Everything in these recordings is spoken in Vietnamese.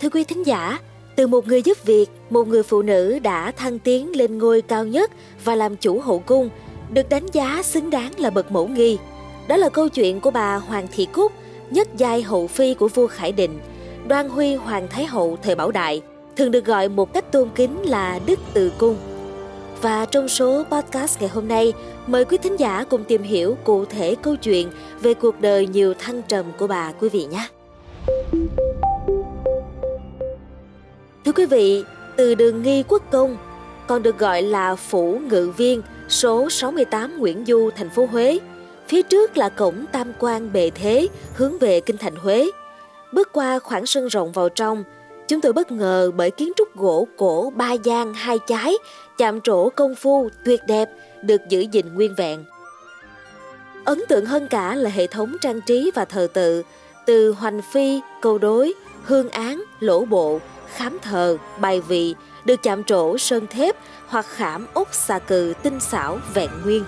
Thưa quý thính giả, từ một người giúp việc, một người phụ nữ đã thăng tiến lên ngôi cao nhất và làm chủ hậu cung, được đánh giá xứng đáng là bậc mẫu nghi. Đó là câu chuyện của bà Hoàng Thị Cúc, nhất giai hậu phi của vua Khải Định, Đoan Huy Hoàng Thái Hậu thời Bảo Đại, thường được gọi một cách tôn kính là Đức Từ Cung. Và trong số podcast ngày hôm nay, mời quý thính giả cùng tìm hiểu cụ thể câu chuyện về cuộc đời nhiều thăng trầm của bà quý vị nhé. Thưa quý vị, từ đường nghi quốc công, còn được gọi là phủ ngự viên số 68 Nguyễn Du, thành phố Huế. Phía trước là cổng tam quan bề thế hướng về kinh thành Huế. Bước qua khoảng sân rộng vào trong, chúng tôi bất ngờ bởi kiến trúc gỗ cổ ba gian hai trái chạm trổ công phu tuyệt đẹp được giữ gìn nguyên vẹn. Ấn tượng hơn cả là hệ thống trang trí và thờ tự, từ hoành phi, câu đối, hương án, lỗ bộ, khám thờ, bài vị được chạm trổ sơn thép hoặc khảm ốc xà cừ tinh xảo vẹn nguyên.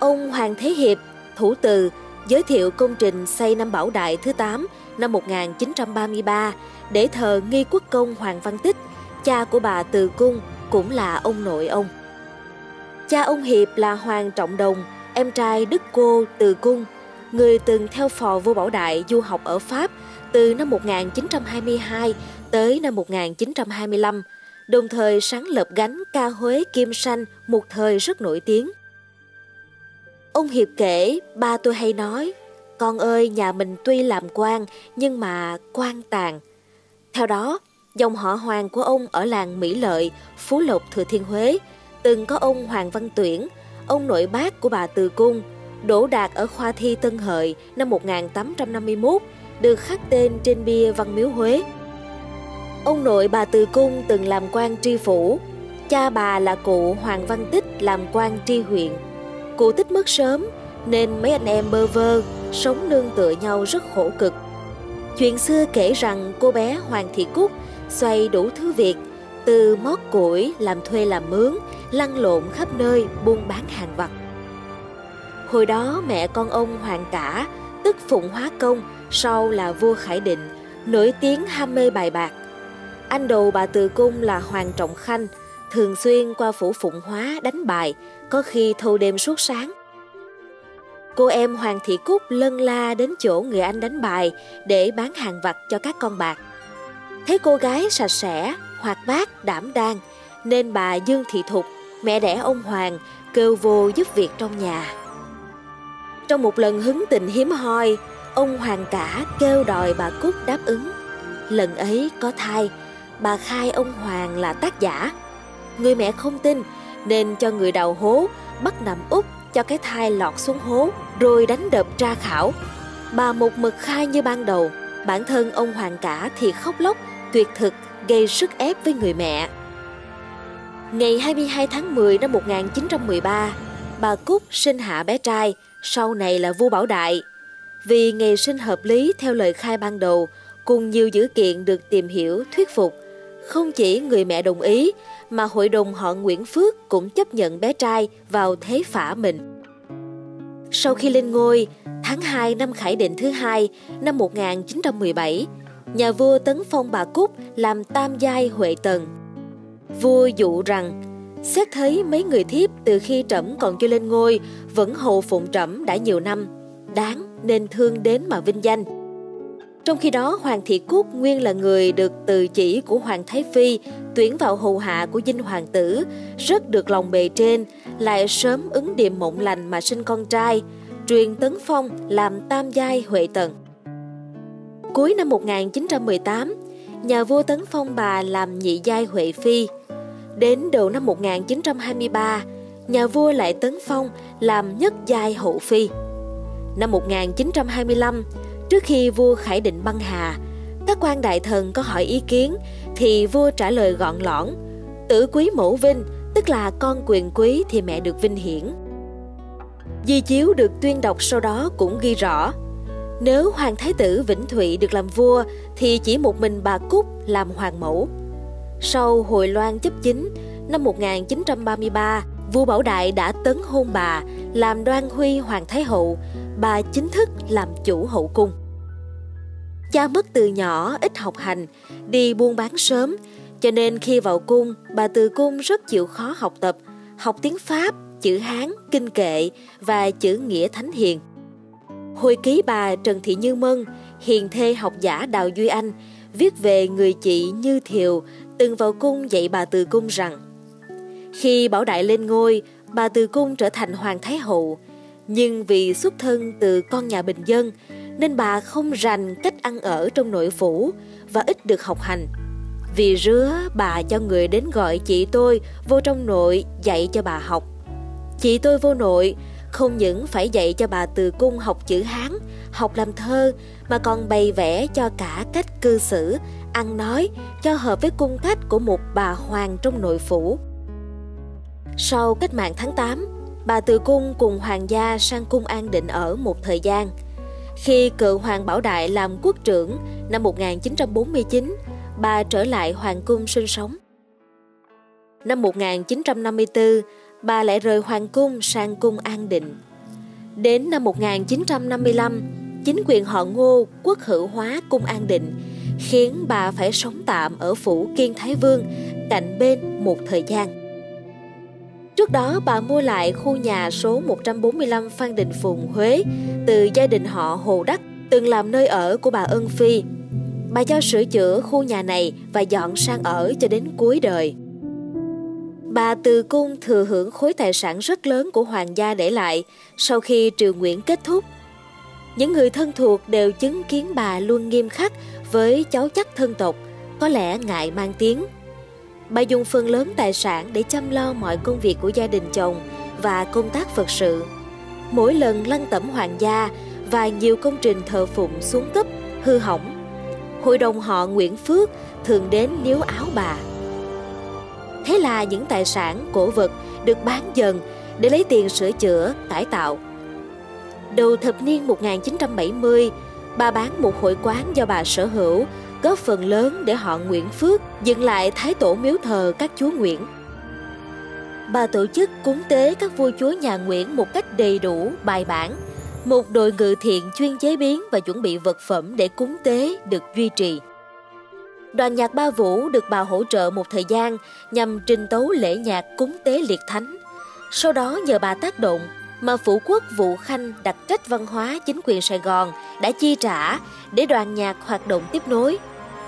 Ông Hoàng Thế Hiệp, thủ từ, giới thiệu công trình xây năm Bảo Đại thứ 8 năm 1933 để thờ nghi quốc công Hoàng Văn Tích, cha của bà Từ Cung, cũng là ông nội ông. Cha ông Hiệp là Hoàng Trọng Đồng, em trai Đức Cô Từ Cung, người từng theo phò vua Bảo Đại du học ở Pháp từ năm 1922 tới năm 1925, đồng thời sáng lập gánh ca Huế Kim Sanh một thời rất nổi tiếng. Ông Hiệp kể, ba tôi hay nói, con ơi nhà mình tuy làm quan nhưng mà quan tàn. Theo đó, dòng họ Hoàng của ông ở làng Mỹ Lợi, Phú Lộc, Thừa Thiên Huế, từng có ông Hoàng Văn Tuyển, ông nội bác của bà Từ Cung, đỗ đạt ở khoa thi Tân Hợi năm 1851, được khắc tên trên bia Văn Miếu Huế. Ông nội bà Từ Cung từng làm quan tri phủ, cha bà là cụ Hoàng Văn Tích làm quan tri huyện. Cụ Tích mất sớm nên mấy anh em bơ vơ, sống nương tựa nhau rất khổ cực. Chuyện xưa kể rằng cô bé Hoàng Thị Cúc xoay đủ thứ việc, từ mót củi làm thuê làm mướn, lăn lộn khắp nơi buôn bán hàng vặt. Hồi đó mẹ con ông Hoàng Cả, tức Phụng Hóa Công, sau là vua Khải Định, nổi tiếng ham mê bài bạc. Anh đầu bà Từ Cung là Hoàng Trọng Khanh, thường xuyên qua phủ Phụng Hóa đánh bài, có khi thâu đêm suốt sáng. Cô em Hoàng Thị Cúc lân la đến chỗ người anh đánh bài để bán hàng vặt cho các con bạc. Thấy cô gái sạch sẽ, hoạt bát, đảm đang, nên bà Dương Thị Thục, mẹ đẻ ông Hoàng, kêu vô giúp việc trong nhà. Trong một lần hứng tình hiếm hoi, ông Hoàng cả kêu đòi bà Cúc đáp ứng. Lần ấy có thai, bà khai ông Hoàng là tác giả. Người mẹ không tin nên cho người đào hố bắt nằm úp cho cái thai lọt xuống hố rồi đánh đập tra khảo. Bà một mực khai như ban đầu, bản thân ông Hoàng cả thì khóc lóc, tuyệt thực, gây sức ép với người mẹ. Ngày 22 tháng 10 năm 1913, bà Cúc sinh hạ bé trai, sau này là vua Bảo Đại. Vì ngày sinh hợp lý theo lời khai ban đầu, cùng nhiều dữ kiện được tìm hiểu thuyết phục, không chỉ người mẹ đồng ý mà hội đồng họ Nguyễn Phước cũng chấp nhận bé trai vào thế phả mình. Sau khi lên ngôi, tháng 2 năm Khải Định thứ hai năm 1917, nhà vua tấn phong bà Cúc làm tam giai Huệ Tần. Vua dụ rằng, xét thấy mấy người thiếp từ khi trẫm còn chưa lên ngôi vẫn hầu phụng trẫm đã nhiều năm, đáng nên thương đến mà vinh danh. Trong khi đó, Hoàng Thị Cúc nguyên là người được từ chỉ của Hoàng Thái Phi tuyển vào hầu hạ của dinh hoàng tử, rất được lòng bề trên, lại sớm ứng điềm mộng lành mà sinh con trai, truyền tấn phong làm tam giai Huệ Tần. Cuối năm 1918, nhà vua tấn phong bà làm nhị giai Huệ Phi. Đến đầu năm 1923, nhà vua lại tấn phong làm nhất giai Hậu Phi. Năm 1925, Trước khi vua Khải Định băng hà, các quan đại thần có hỏi ý kiến thì vua trả lời gọn lõn, tử quý mẫu vinh, tức là con quyền quý thì mẹ được vinh hiển. Di chiếu được tuyên đọc sau đó cũng ghi rõ, nếu hoàng thái tử Vĩnh Thụy được làm vua thì chỉ một mình bà Cúc làm hoàng mẫu. Sau hồi loan chấp chính, năm 1933, vua Bảo Đại đã tấn hôn bà, làm đoan huy hoàng thái hậu, bà chính thức làm chủ hậu cung. Cha mất từ nhỏ ít học hành, đi buôn bán sớm, cho nên khi vào cung, bà Từ Cung rất chịu khó học tập, học tiếng Pháp, chữ Hán, kinh kệ và chữ nghĩa thánh hiền. Hồi ký bà Trần Thị Như Mân, hiền thê học giả Đào Duy Anh, viết về người chị Như Thiều từng vào cung dạy bà Từ Cung rằng Khi Bảo Đại lên ngôi, bà Từ Cung trở thành Hoàng Thái Hậu, nhưng vì xuất thân từ con nhà bình dân nên bà không rành cách ăn ở trong nội phủ và ít được học hành. Vì rứa bà cho người đến gọi chị tôi vô trong nội dạy cho bà học. Chị tôi vô nội không những phải dạy cho bà từ cung học chữ Hán, học làm thơ mà còn bày vẽ cho cả cách cư xử, ăn nói cho hợp với cung cách của một bà hoàng trong nội phủ. Sau cách mạng tháng 8, bà từ cung cùng hoàng gia sang cung An Định ở một thời gian. Khi cựu hoàng Bảo Đại làm quốc trưởng năm 1949, bà trở lại hoàng cung sinh sống. Năm 1954, bà lại rời hoàng cung sang cung An Định. Đến năm 1955, chính quyền họ Ngô quốc hữu hóa cung An Định, khiến bà phải sống tạm ở phủ Kiên Thái Vương, cạnh bên một thời gian. Trước đó, bà mua lại khu nhà số 145 Phan Đình Phùng, Huế từ gia đình họ Hồ Đắc, từng làm nơi ở của bà Ân Phi. Bà cho sửa chữa khu nhà này và dọn sang ở cho đến cuối đời. Bà Từ Cung thừa hưởng khối tài sản rất lớn của hoàng gia để lại sau khi triều Nguyễn kết thúc. Những người thân thuộc đều chứng kiến bà luôn nghiêm khắc với cháu chắc thân tộc, có lẽ ngại mang tiếng. Bà dùng phần lớn tài sản để chăm lo mọi công việc của gia đình chồng và công tác Phật sự. Mỗi lần lăng tẩm hoàng gia và nhiều công trình thờ phụng xuống cấp, hư hỏng. Hội đồng họ Nguyễn Phước thường đến níu áo bà. Thế là những tài sản, cổ vật được bán dần để lấy tiền sửa chữa, cải tạo. Đầu thập niên 1970, bà bán một hội quán do bà sở hữu góp phần lớn để họ Nguyễn Phước dựng lại thái tổ miếu thờ các chúa Nguyễn. Bà tổ chức cúng tế các vua chúa nhà Nguyễn một cách đầy đủ, bài bản. Một đội ngự thiện chuyên chế biến và chuẩn bị vật phẩm để cúng tế được duy trì. Đoàn nhạc Ba Vũ được bà hỗ trợ một thời gian nhằm trình tấu lễ nhạc cúng tế liệt thánh. Sau đó nhờ bà tác động mà Phủ Quốc Vũ Khanh đặt trách văn hóa chính quyền Sài Gòn đã chi trả để đoàn nhạc hoạt động tiếp nối.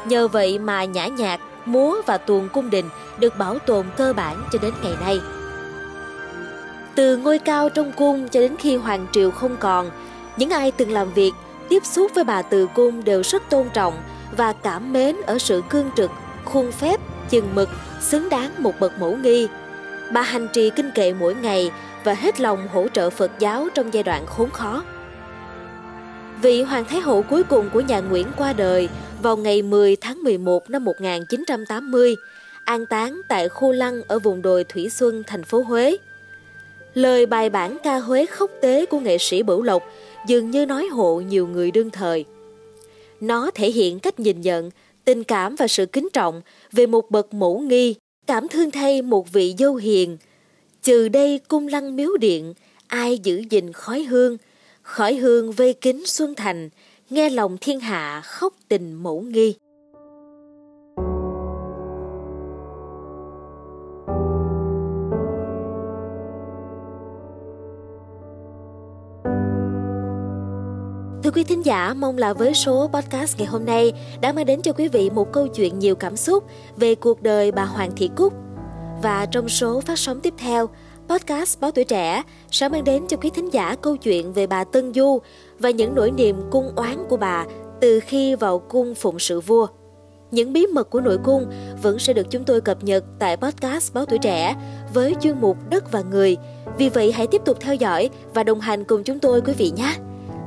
Nhờ vậy mà nhã nhạc, múa và tuồng cung đình được bảo tồn cơ bản cho đến ngày nay. Từ ngôi cao trong cung cho đến khi hoàng triều không còn, những ai từng làm việc, tiếp xúc với bà Từ Cung đều rất tôn trọng và cảm mến ở sự cương trực, khuôn phép, chừng mực, xứng đáng một bậc mẫu nghi. Bà hành trì kinh kệ mỗi ngày và hết lòng hỗ trợ Phật giáo trong giai đoạn khốn khó. Vị Hoàng Thái Hậu cuối cùng của nhà Nguyễn qua đời vào ngày 10 tháng 11 năm 1980, an táng tại khu lăng ở vùng đồi Thủy Xuân, thành phố Huế. Lời bài bản ca Huế khốc tế của nghệ sĩ Bửu Lộc dường như nói hộ nhiều người đương thời. Nó thể hiện cách nhìn nhận, tình cảm và sự kính trọng về một bậc mẫu nghi, cảm thương thay một vị dâu hiền. Trừ đây cung lăng miếu điện, ai giữ gìn khói hương, khói hương vây kính xuân thành, nghe lòng thiên hạ khóc tình mẫu nghi. Quý thính giả, mong là với số podcast ngày hôm nay đã mang đến cho quý vị một câu chuyện nhiều cảm xúc về cuộc đời bà Hoàng Thị Cúc. Và trong số phát sóng tiếp theo, podcast Báo Tuổi Trẻ sẽ mang đến cho quý thính giả câu chuyện về bà Tân Du và những nỗi niềm cung oán của bà từ khi vào cung phụng sự vua. Những bí mật của nội cung vẫn sẽ được chúng tôi cập nhật tại podcast Báo Tuổi Trẻ với chuyên mục Đất và Người. Vì vậy hãy tiếp tục theo dõi và đồng hành cùng chúng tôi quý vị nhé.